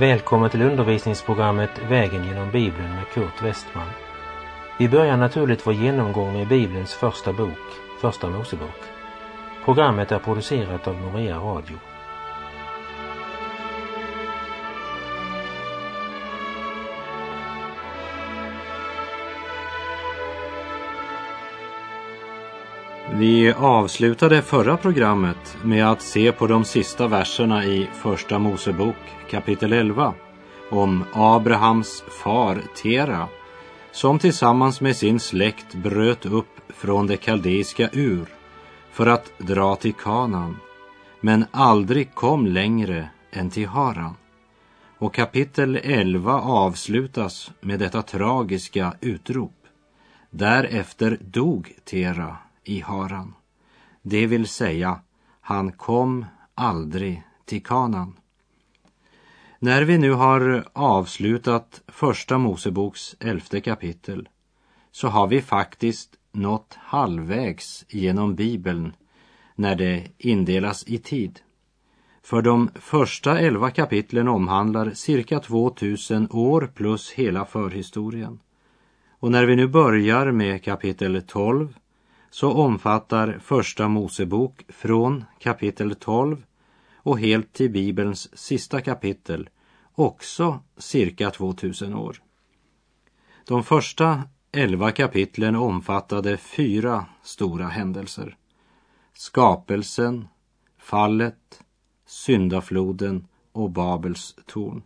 Välkommen till undervisningsprogrammet Vägen genom Bibeln med Kurt Westman. Vi börjar naturligt vår genomgång med Bibelns första bok, Första Mosebok. Programmet är producerat av Norea Radio. Vi avslutade förra programmet med att se på de sista verserna i Första Mosebok kapitel 11 om Abrahams far Tera som tillsammans med sin släkt bröt upp från det kaldeiska Ur för att dra till Kanan men aldrig kom längre än till Haran. Och kapitel 11 avslutas med detta tragiska utrop. Därefter dog Tera i Haran. Det vill säga, han kom aldrig till Kanan. När vi nu har avslutat Första Moseboks elfte kapitel så har vi faktiskt nått halvvägs genom Bibeln när det indelas i tid. För de första elva kapitlen omhandlar cirka 2000 år plus hela förhistorien. Och när vi nu börjar med kapitel 12 så omfattar Första Mosebok från kapitel 12 och helt till Bibelns sista kapitel också cirka 2000 år. De första elva kapitlen omfattade fyra stora händelser. Skapelsen, fallet, syndafloden och Babels torn.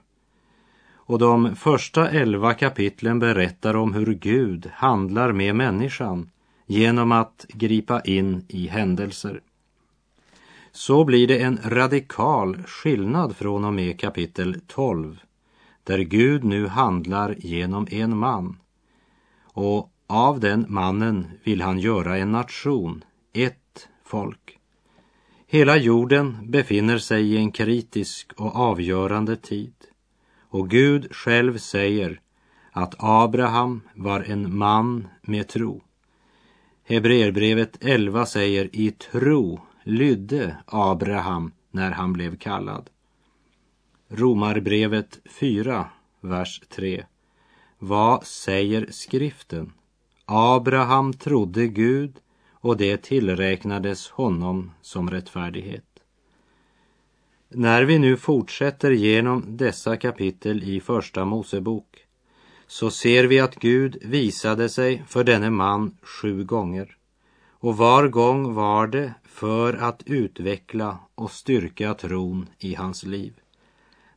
Och de första elva kapitlen berättar om hur Gud handlar med människan genom att gripa in i händelser. Så blir det en radikal skillnad från och med kapitel 12 där Gud nu handlar genom en man. Och av den mannen vill han göra en nation, ett folk. Hela jorden befinner sig i en kritisk och avgörande tid. Och Gud själv säger att Abraham var en man med tro. Hebreerbrevet 11 säger i tro lydde Abraham när han blev kallad. Romarbrevet 4, vers 3. Vad säger skriften? Abraham trodde Gud och det tillräknades honom som rättfärdighet. När vi nu fortsätter genom dessa kapitel i Första Mosebok så ser vi att Gud visade sig för denne man sju gånger. Och var gång var det för att utveckla och styrka tron i hans liv.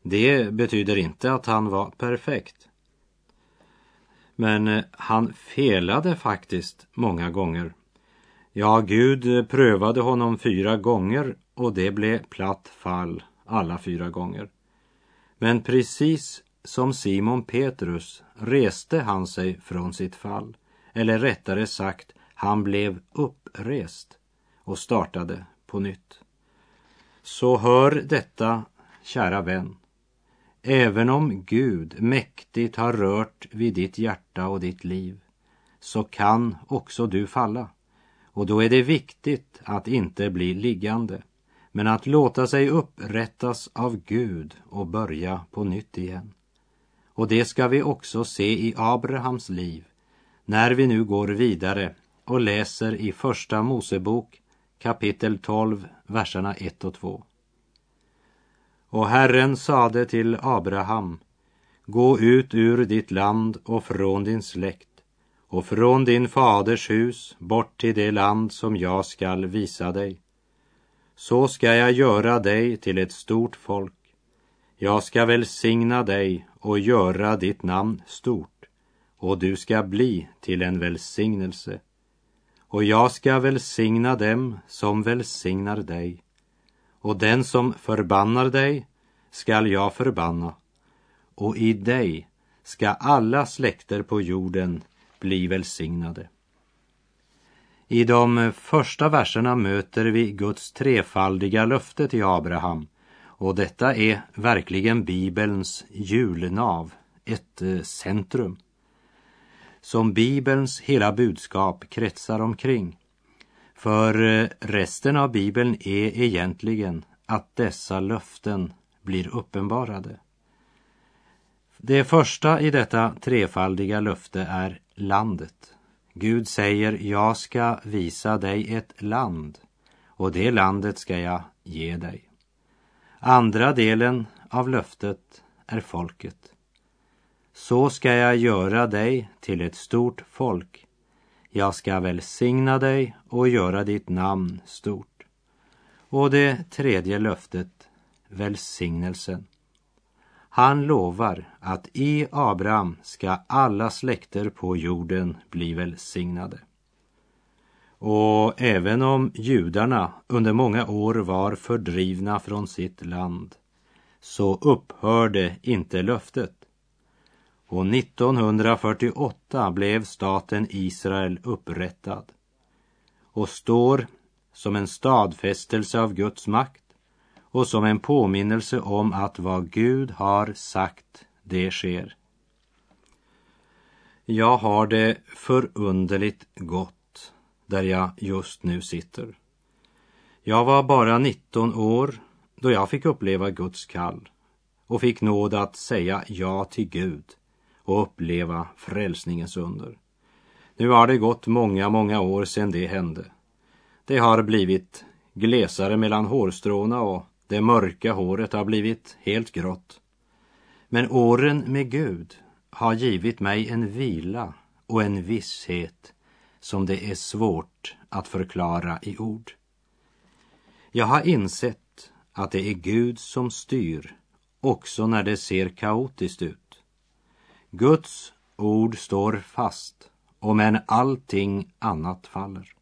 Det betyder inte att han var perfekt. Men eh, han felade faktiskt många gånger. Ja, Gud prövade honom fyra gånger och det blev platt fall alla fyra gånger. Men precis som Simon Petrus reste han sig från sitt fall. Eller rättare sagt, han blev upprest och startade på nytt. Så hör detta, kära vän. Även om Gud mäktigt har rört vid ditt hjärta och ditt liv så kan också du falla. Och då är det viktigt att inte bli liggande men att låta sig upprättas av Gud och börja på nytt igen. Och det ska vi också se i Abrahams liv när vi nu går vidare och läser i Första Mosebok kapitel 12, verserna 1 och 2. Och Herren sade till Abraham, gå ut ur ditt land och från din släkt och från din faders hus bort till det land som jag skall visa dig. Så ska jag göra dig till ett stort folk. Jag ska välsigna dig och göra ditt namn stort och du ska bli till en välsignelse. Och jag ska välsigna dem som välsignar dig och den som förbannar dig skall jag förbanna och i dig ska alla släkter på jorden bli välsignade. I de första verserna möter vi Guds trefaldiga löfte till Abraham och detta är verkligen Bibelns julnav, ett eh, centrum som Bibelns hela budskap kretsar omkring. För eh, resten av Bibeln är egentligen att dessa löften blir uppenbarade. Det första i detta trefaldiga löfte är landet. Gud säger, jag ska visa dig ett land och det landet ska jag ge dig. Andra delen av löftet är folket. Så ska jag göra dig till ett stort folk. Jag ska välsigna dig och göra ditt namn stort. Och det tredje löftet, välsignelsen. Han lovar att i Abraham ska alla släkter på jorden bli välsignade. Och även om judarna under många år var fördrivna från sitt land så upphörde inte löftet. Och 1948 blev staten Israel upprättad och står som en stadfästelse av Guds makt och som en påminnelse om att vad Gud har sagt, det sker. Jag har det förunderligt gott där jag just nu sitter. Jag var bara 19 år då jag fick uppleva Guds kall och fick nåd att säga ja till Gud och uppleva frälsningens under. Nu har det gått många, många år sedan det hände. Det har blivit glesare mellan hårstråna och det mörka håret har blivit helt grått. Men åren med Gud har givit mig en vila och en visshet som det är svårt att förklara i ord. Jag har insett att det är Gud som styr också när det ser kaotiskt ut. Guds ord står fast, om än allting annat faller.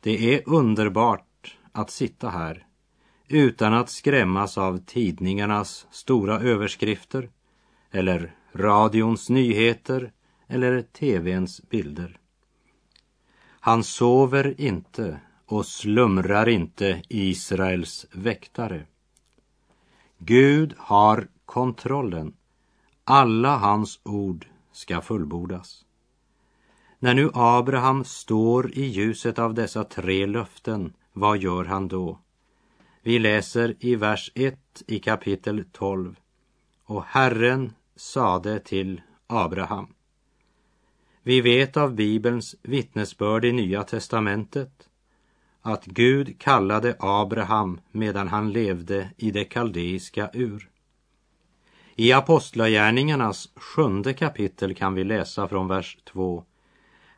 Det är underbart att sitta här utan att skrämmas av tidningarnas stora överskrifter eller radions nyheter eller TVns bilder. Han sover inte och slumrar inte Israels väktare. Gud har kontrollen. Alla hans ord ska fullbordas. När nu Abraham står i ljuset av dessa tre löften, vad gör han då? Vi läser i vers 1 i kapitel 12. Och Herren sade till Abraham. Vi vet av Bibelns vittnesbörd i Nya testamentet att Gud kallade Abraham medan han levde i det kaldeiska Ur. I Apostlagärningarnas sjunde kapitel kan vi läsa från vers 2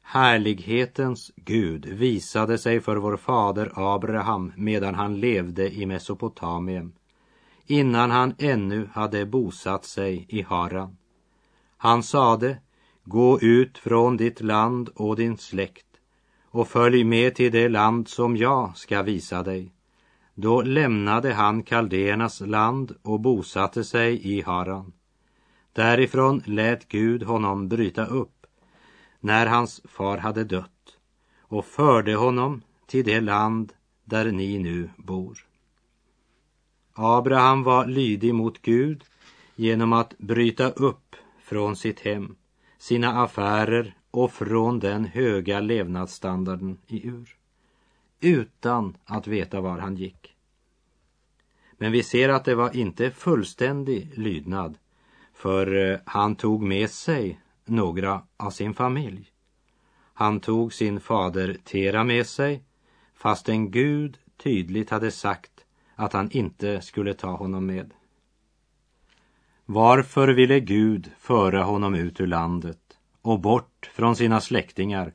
Härlighetens Gud visade sig för vår fader Abraham medan han levde i Mesopotamien, innan han ännu hade bosatt sig i Haran. Han sade, gå ut från ditt land och din släkt och följ med till det land som jag ska visa dig. Då lämnade han kaldéernas land och bosatte sig i Haran. Därifrån lät Gud honom bryta upp när hans far hade dött och förde honom till det land där ni nu bor. Abraham var lydig mot Gud genom att bryta upp från sitt hem, sina affärer och från den höga levnadsstandarden i Ur, utan att veta var han gick. Men vi ser att det var inte fullständig lydnad, för eh, han tog med sig några av sin familj. Han tog sin fader Tera med sig fastän Gud tydligt hade sagt att han inte skulle ta honom med. Varför ville Gud föra honom ut ur landet och bort från sina släktingar?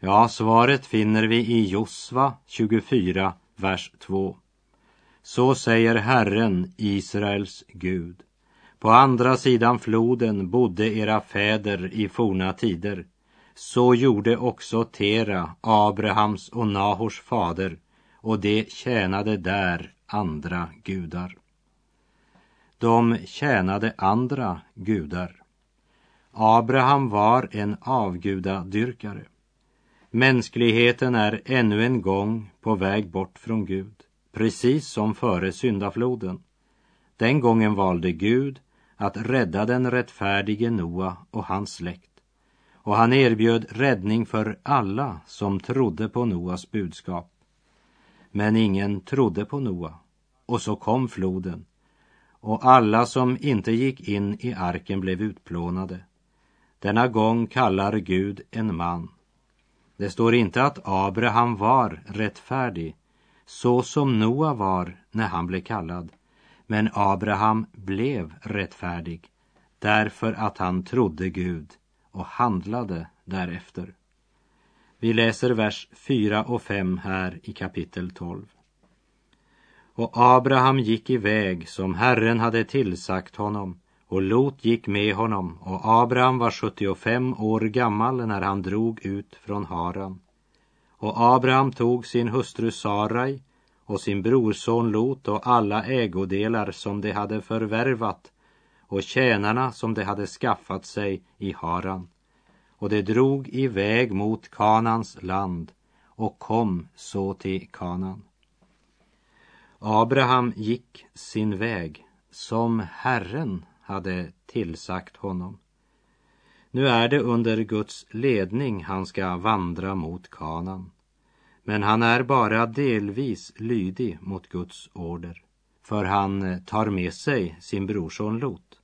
Ja, svaret finner vi i Josva 24, vers 2. Så säger Herren, Israels Gud. På andra sidan floden bodde era fäder i forna tider. Så gjorde också Tera, Abrahams och Nahors fader, och de tjänade där andra gudar. De tjänade andra gudar. Abraham var en avgudadyrkare. Mänskligheten är ännu en gång på väg bort från Gud, precis som före syndafloden. Den gången valde Gud att rädda den rättfärdige Noa och hans släkt. Och han erbjöd räddning för alla som trodde på Noas budskap. Men ingen trodde på Noa och så kom floden och alla som inte gick in i arken blev utplånade. Denna gång kallar Gud en man. Det står inte att Abraham var rättfärdig, så som Noa var när han blev kallad. Men Abraham blev rättfärdig därför att han trodde Gud och handlade därefter. Vi läser vers 4 och 5 här i kapitel 12. Och Abraham gick iväg som Herren hade tillsagt honom och Lot gick med honom och Abraham var 75 år gammal när han drog ut från Haran. Och Abraham tog sin hustru Sarai och sin brorson Lot och alla ägodelar som de hade förvärvat och tjänarna som de hade skaffat sig i Haran. Och de drog iväg mot Kanans land och kom så till Kanan. Abraham gick sin väg som Herren hade tillsagt honom. Nu är det under Guds ledning han ska vandra mot Kanan. Men han är bara delvis lydig mot Guds order, för han tar med sig sin brorson Lot.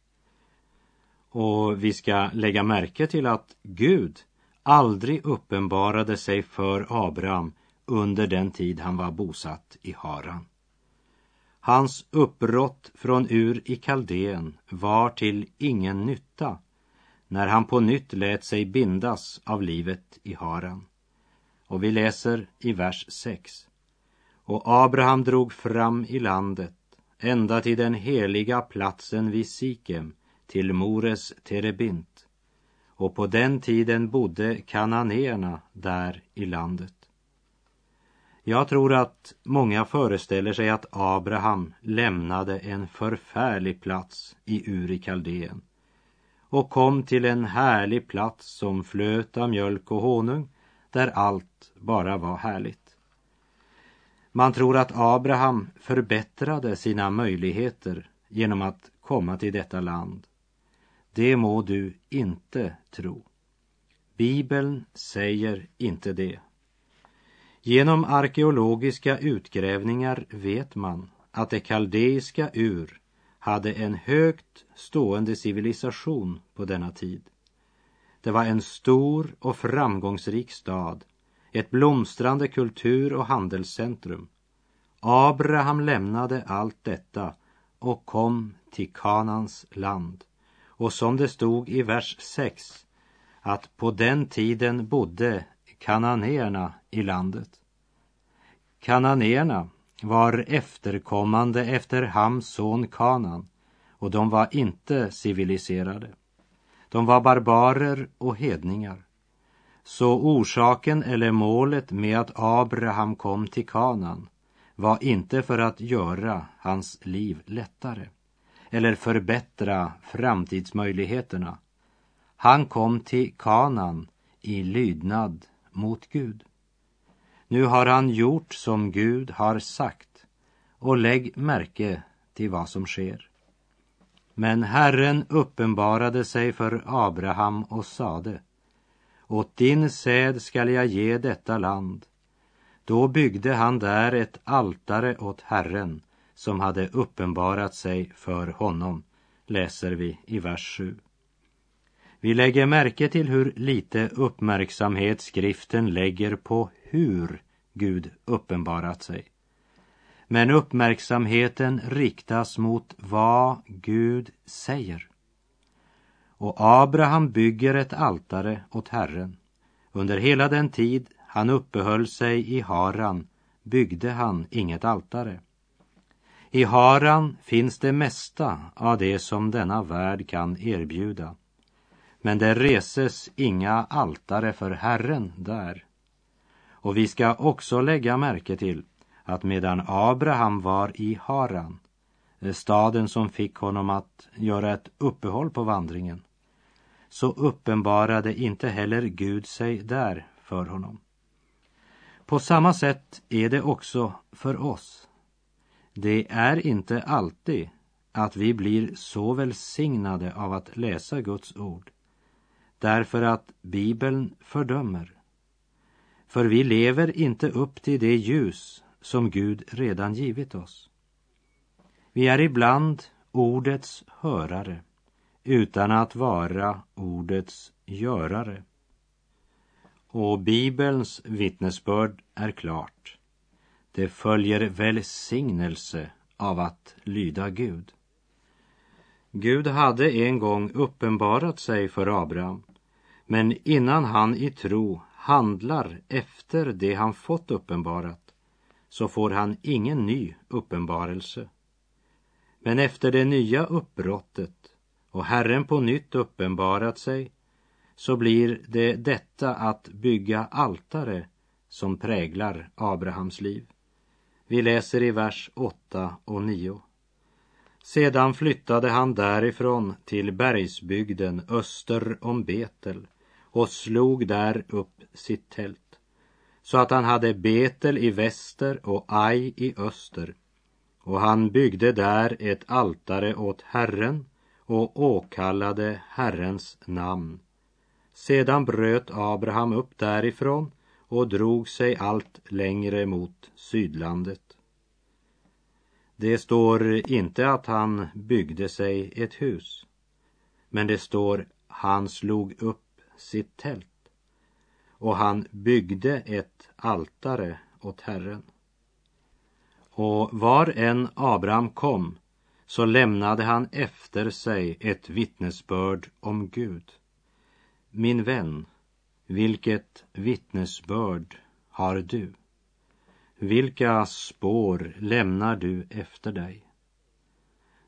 Och vi ska lägga märke till att Gud aldrig uppenbarade sig för Abraham under den tid han var bosatt i Haran. Hans uppbrott från Ur i Kaldén var till ingen nytta när han på nytt lät sig bindas av livet i Haran. Och vi läser i vers 6. Och Abraham drog fram i landet ända till den heliga platsen vid Sikem, till Mores Terebint. Och på den tiden bodde kananéerna där i landet. Jag tror att många föreställer sig att Abraham lämnade en förfärlig plats i Urikalden. Och kom till en härlig plats som flöt av mjölk och honung där allt bara var härligt. Man tror att Abraham förbättrade sina möjligheter genom att komma till detta land. Det må du inte tro. Bibeln säger inte det. Genom arkeologiska utgrävningar vet man att det kaldeiska Ur hade en högt stående civilisation på denna tid. Det var en stor och framgångsrik stad, ett blomstrande kultur och handelscentrum. Abraham lämnade allt detta och kom till Kanans land. Och som det stod i vers 6, att på den tiden bodde kananéerna i landet. Kananéerna var efterkommande efter Hams son Kanan och de var inte civiliserade. De var barbarer och hedningar. Så orsaken eller målet med att Abraham kom till Kanan var inte för att göra hans liv lättare eller förbättra framtidsmöjligheterna. Han kom till Kanan i lydnad mot Gud. Nu har han gjort som Gud har sagt och lägg märke till vad som sker. Men Herren uppenbarade sig för Abraham och sade Åt din säd skall jag ge detta land. Då byggde han där ett altare åt Herren som hade uppenbarat sig för honom, läser vi i vers 7. Vi lägger märke till hur lite uppmärksamhet skriften lägger på hur Gud uppenbarat sig. Men uppmärksamheten riktas mot vad Gud säger. Och Abraham bygger ett altare åt Herren. Under hela den tid han uppehöll sig i Haran byggde han inget altare. I Haran finns det mesta av det som denna värld kan erbjuda. Men det reses inga altare för Herren där. Och vi ska också lägga märke till att medan Abraham var i Haran, eh, staden som fick honom att göra ett uppehåll på vandringen, så uppenbarade inte heller Gud sig där för honom. På samma sätt är det också för oss. Det är inte alltid att vi blir så välsignade av att läsa Guds ord därför att Bibeln fördömer. För vi lever inte upp till det ljus som Gud redan givit oss. Vi är ibland ordets hörare utan att vara ordets görare. Och Bibelns vittnesbörd är klart. Det följer välsignelse av att lyda Gud. Gud hade en gång uppenbarat sig för Abraham, men innan han i tro handlar efter det han fått uppenbarat så får han ingen ny uppenbarelse. Men efter det nya uppbrottet och Herren på nytt uppenbarat sig så blir det detta att bygga altare som präglar Abrahams liv. Vi läser i vers 8 och 9. Sedan flyttade han därifrån till bergsbygden öster om Betel och slog där upp sitt tält så att han hade Betel i väster och Ai i öster och han byggde där ett altare åt Herren och åkallade Herrens namn. Sedan bröt Abraham upp därifrån och drog sig allt längre mot sydlandet. Det står inte att han byggde sig ett hus, men det står han slog upp sitt tält och han byggde ett altare åt Herren. Och var än Abraham kom så lämnade han efter sig ett vittnesbörd om Gud. Min vän, vilket vittnesbörd har du? Vilka spår lämnar du efter dig?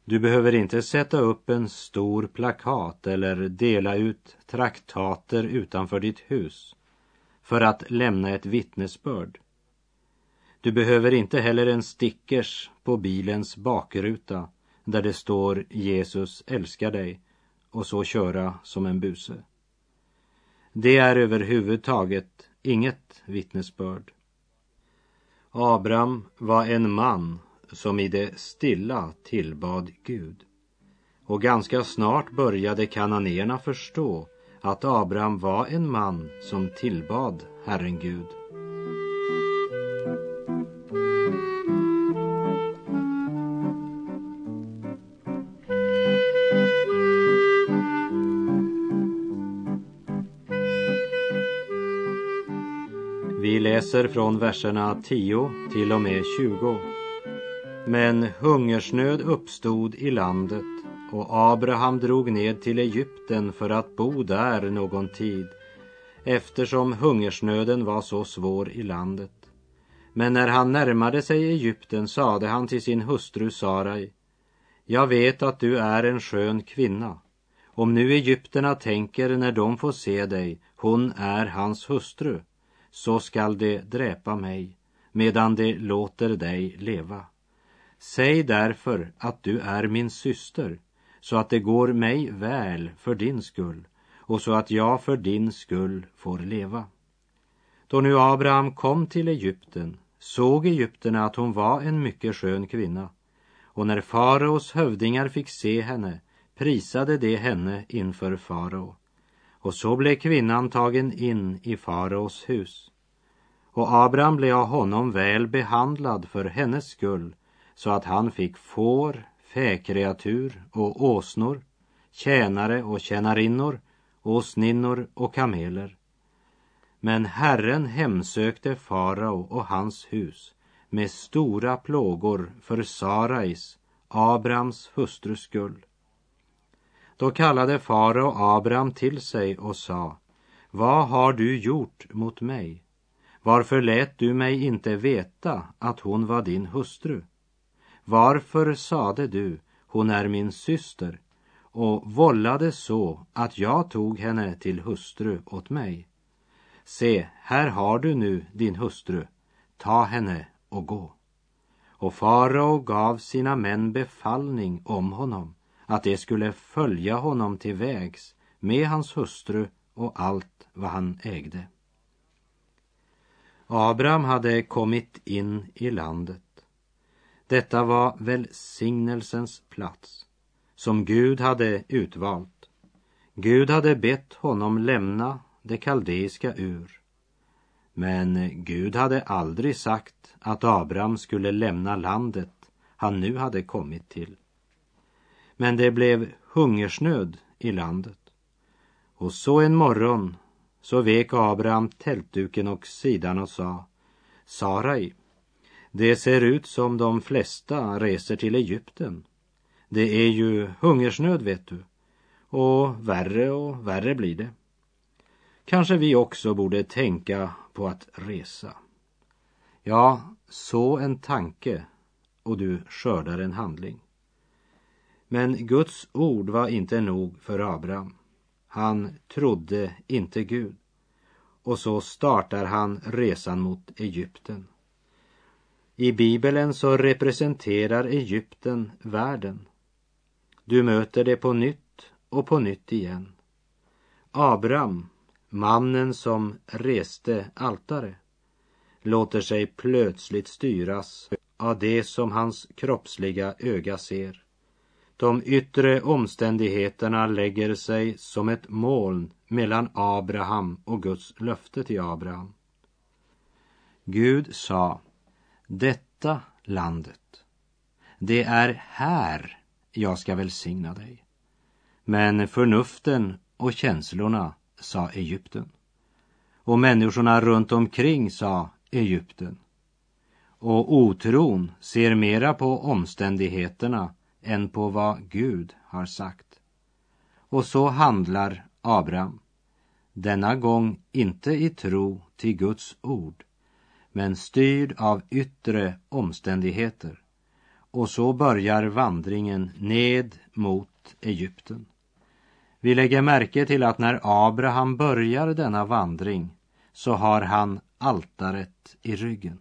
Du behöver inte sätta upp en stor plakat eller dela ut traktater utanför ditt hus för att lämna ett vittnesbörd. Du behöver inte heller en stickers på bilens bakruta där det står Jesus älskar dig och så köra som en buse. Det är överhuvudtaget inget vittnesbörd. Abraham var en man som i det stilla tillbad Gud. Och ganska snart började kananéerna förstå att Abraham var en man som tillbad Herren Gud. Vi läser från verserna 10 till och med 20. Men hungersnöd uppstod i landet och Abraham drog ned till Egypten för att bo där någon tid eftersom hungersnöden var så svår i landet. Men när han närmade sig Egypten sade han till sin hustru Sarai Jag vet att du är en skön kvinna. Om nu egypterna tänker när de får se dig, hon är hans hustru, så skall de dräpa mig medan de låter dig leva. Säg därför att du är min syster så att det går mig väl för din skull och så att jag för din skull får leva. Då nu Abraham kom till Egypten såg egyptierna att hon var en mycket skön kvinna och när faraos hövdingar fick se henne prisade de henne inför farao. Och så blev kvinnan tagen in i faraos hus. Och Abraham blev av honom väl behandlad för hennes skull så att han fick får, fäkreatur och åsnor, tjänare och tjänarinnor, åsninnor och kameler. Men Herren hemsökte farao och hans hus med stora plågor för Sarais, Abrams hustrus skull. Då kallade farao Abraham till sig och sa, vad har du gjort mot mig? Varför lät du mig inte veta att hon var din hustru? Varför sade du, hon är min syster, och vållade så att jag tog henne till hustru åt mig? Se, här har du nu din hustru, ta henne och gå. Och farao gav sina män befallning om honom, att de skulle följa honom till vägs med hans hustru och allt vad han ägde. Abraham hade kommit in i landet detta var välsignelsens plats som Gud hade utvalt. Gud hade bett honom lämna det kaldeiska ur. Men Gud hade aldrig sagt att Abraham skulle lämna landet han nu hade kommit till. Men det blev hungersnöd i landet. Och så en morgon så vek Abraham tältduken och sidan och sa Sarai, det ser ut som de flesta reser till Egypten. Det är ju hungersnöd, vet du. Och värre och värre blir det. Kanske vi också borde tänka på att resa. Ja, så en tanke och du skördar en handling. Men Guds ord var inte nog för Abraham. Han trodde inte Gud. Och så startar han resan mot Egypten. I Bibeln så representerar Egypten världen. Du möter det på nytt och på nytt igen. Abraham, mannen som reste altare, låter sig plötsligt styras av det som hans kroppsliga öga ser. De yttre omständigheterna lägger sig som ett moln mellan Abraham och Guds löfte till Abraham. Gud sa, detta landet, det är här jag ska välsigna dig. Men förnuften och känslorna sa Egypten. Och människorna runt omkring sa Egypten. Och otron ser mera på omständigheterna än på vad Gud har sagt. Och så handlar Abraham. Denna gång inte i tro till Guds ord, men styrd av yttre omständigheter. Och så börjar vandringen ned mot Egypten. Vi lägger märke till att när Abraham börjar denna vandring så har han altaret i ryggen.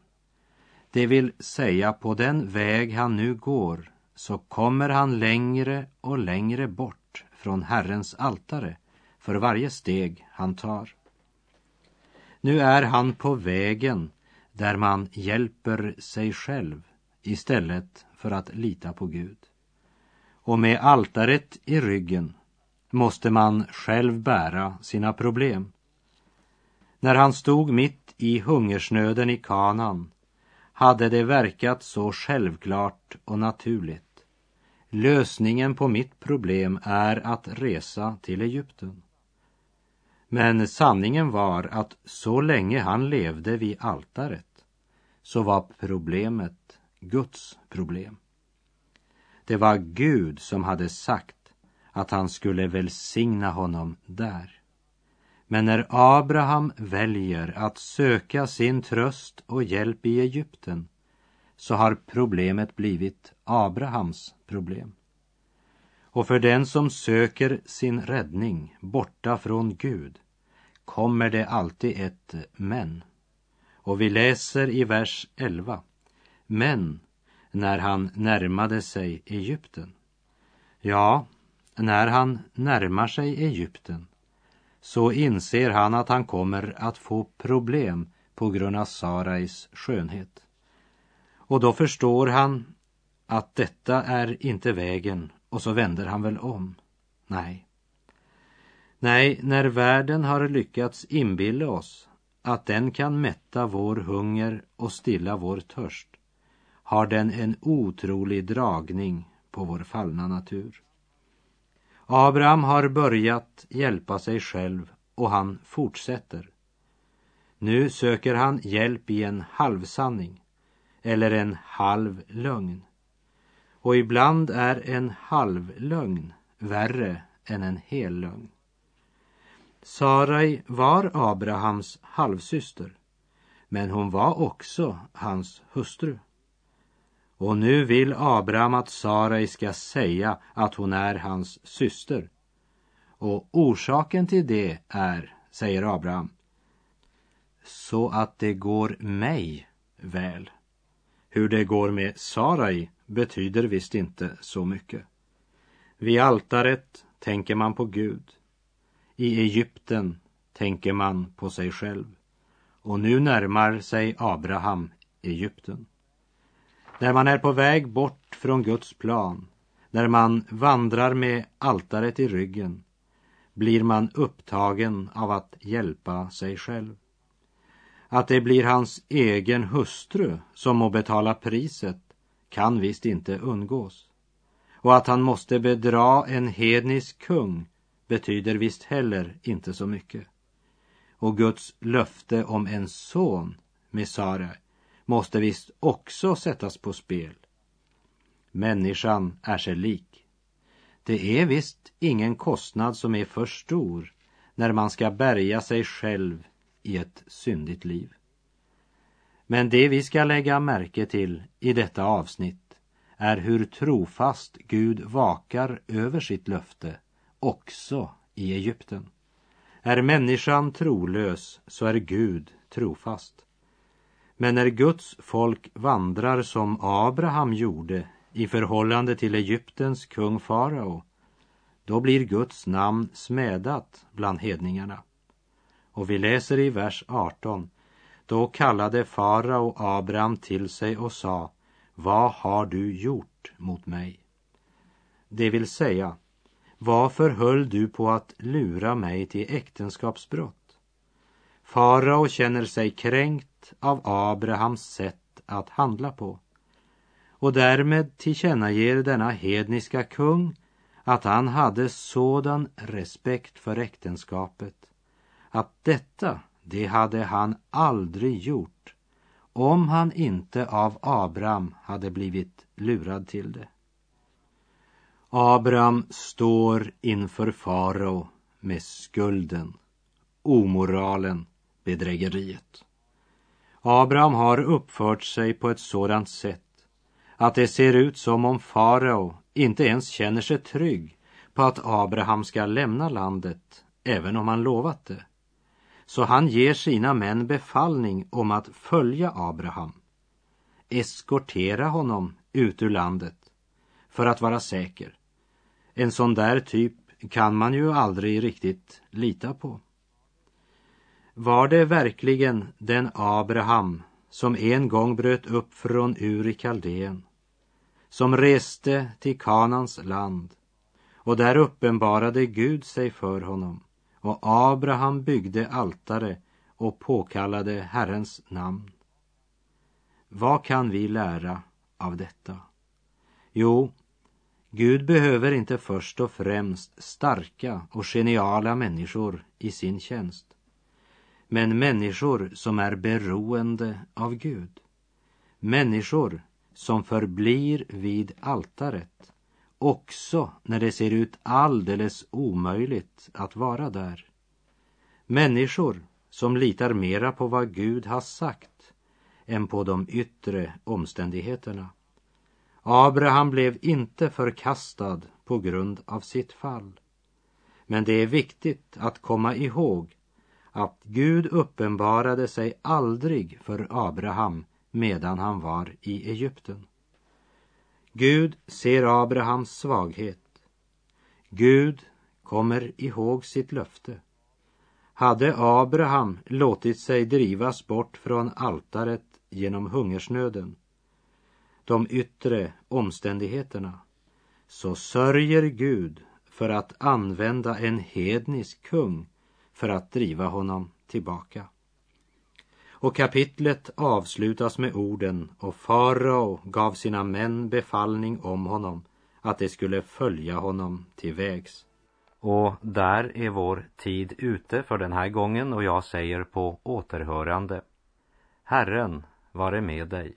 Det vill säga på den väg han nu går så kommer han längre och längre bort från Herrens altare för varje steg han tar. Nu är han på vägen där man hjälper sig själv istället för att lita på Gud. Och med altaret i ryggen måste man själv bära sina problem. När han stod mitt i hungersnöden i Kanan hade det verkat så självklart och naturligt. Lösningen på mitt problem är att resa till Egypten. Men sanningen var att så länge han levde vid altaret så var problemet Guds problem. Det var Gud som hade sagt att han skulle välsigna honom där. Men när Abraham väljer att söka sin tröst och hjälp i Egypten så har problemet blivit Abrahams problem. Och för den som söker sin räddning borta från Gud kommer det alltid ett men. Och vi läser i vers 11. Men när han närmade sig Egypten. Ja, när han närmar sig Egypten så inser han att han kommer att få problem på grund av Sarais skönhet. Och då förstår han att detta är inte vägen och så vänder han väl om. Nej. Nej, när världen har lyckats inbilla oss att den kan mätta vår hunger och stilla vår törst har den en otrolig dragning på vår fallna natur. Abraham har börjat hjälpa sig själv och han fortsätter. Nu söker han hjälp i en halvsanning eller en halv lögn. Och ibland är en halv lögn värre än en hel lögn. Sarai var Abrahams halvsyster, men hon var också hans hustru. Och nu vill Abraham att Sarai ska säga att hon är hans syster. Och orsaken till det är, säger Abraham, så att det går mig väl. Hur det går med Sarai betyder visst inte så mycket. Vid altaret tänker man på Gud. I Egypten tänker man på sig själv. Och nu närmar sig Abraham Egypten. När man är på väg bort från Guds plan, när man vandrar med altaret i ryggen, blir man upptagen av att hjälpa sig själv. Att det blir hans egen hustru som må betala priset kan visst inte undgås. Och att han måste bedra en hednisk kung betyder visst heller inte så mycket. Och Guds löfte om en son med Sara måste visst också sättas på spel. Människan är sig lik. Det är visst ingen kostnad som är för stor när man ska bärga sig själv i ett syndigt liv. Men det vi ska lägga märke till i detta avsnitt är hur trofast Gud vakar över sitt löfte också i Egypten. Är människan trolös så är Gud trofast. Men när Guds folk vandrar som Abraham gjorde i förhållande till Egyptens kung farao, då blir Guds namn smädat bland hedningarna. Och vi läser i vers 18. Då kallade farao Abraham till sig och sa, vad har du gjort mot mig? Det vill säga, varför höll du på att lura mig till äktenskapsbrott? Farao känner sig kränkt av Abrahams sätt att handla på. Och därmed tillkännager denna hedniska kung att han hade sådan respekt för äktenskapet att detta, det hade han aldrig gjort om han inte av Abraham hade blivit lurad till det. Abraham står inför farao med skulden, omoralen, bedrägeriet. Abraham har uppfört sig på ett sådant sätt att det ser ut som om farao inte ens känner sig trygg på att Abraham ska lämna landet, även om han lovat det. Så han ger sina män befallning om att följa Abraham, eskortera honom ut ur landet för att vara säker. En sån där typ kan man ju aldrig riktigt lita på. Var det verkligen den Abraham som en gång bröt upp från Ur i Kaldén, som reste till Kanans land och där uppenbarade Gud sig för honom och Abraham byggde altare och påkallade Herrens namn. Vad kan vi lära av detta? Jo, Gud behöver inte först och främst starka och geniala människor i sin tjänst, men människor som är beroende av Gud. Människor som förblir vid altaret också när det ser ut alldeles omöjligt att vara där. Människor som litar mera på vad Gud har sagt än på de yttre omständigheterna. Abraham blev inte förkastad på grund av sitt fall. Men det är viktigt att komma ihåg att Gud uppenbarade sig aldrig för Abraham medan han var i Egypten. Gud ser Abrahams svaghet. Gud kommer ihåg sitt löfte. Hade Abraham låtit sig drivas bort från altaret genom hungersnöden, de yttre omständigheterna, så sörjer Gud för att använda en hednisk kung för att driva honom tillbaka. Och kapitlet avslutas med orden och farao gav sina män befallning om honom att de skulle följa honom till vägs. Och där är vår tid ute för den här gången och jag säger på återhörande. Herren vare med dig.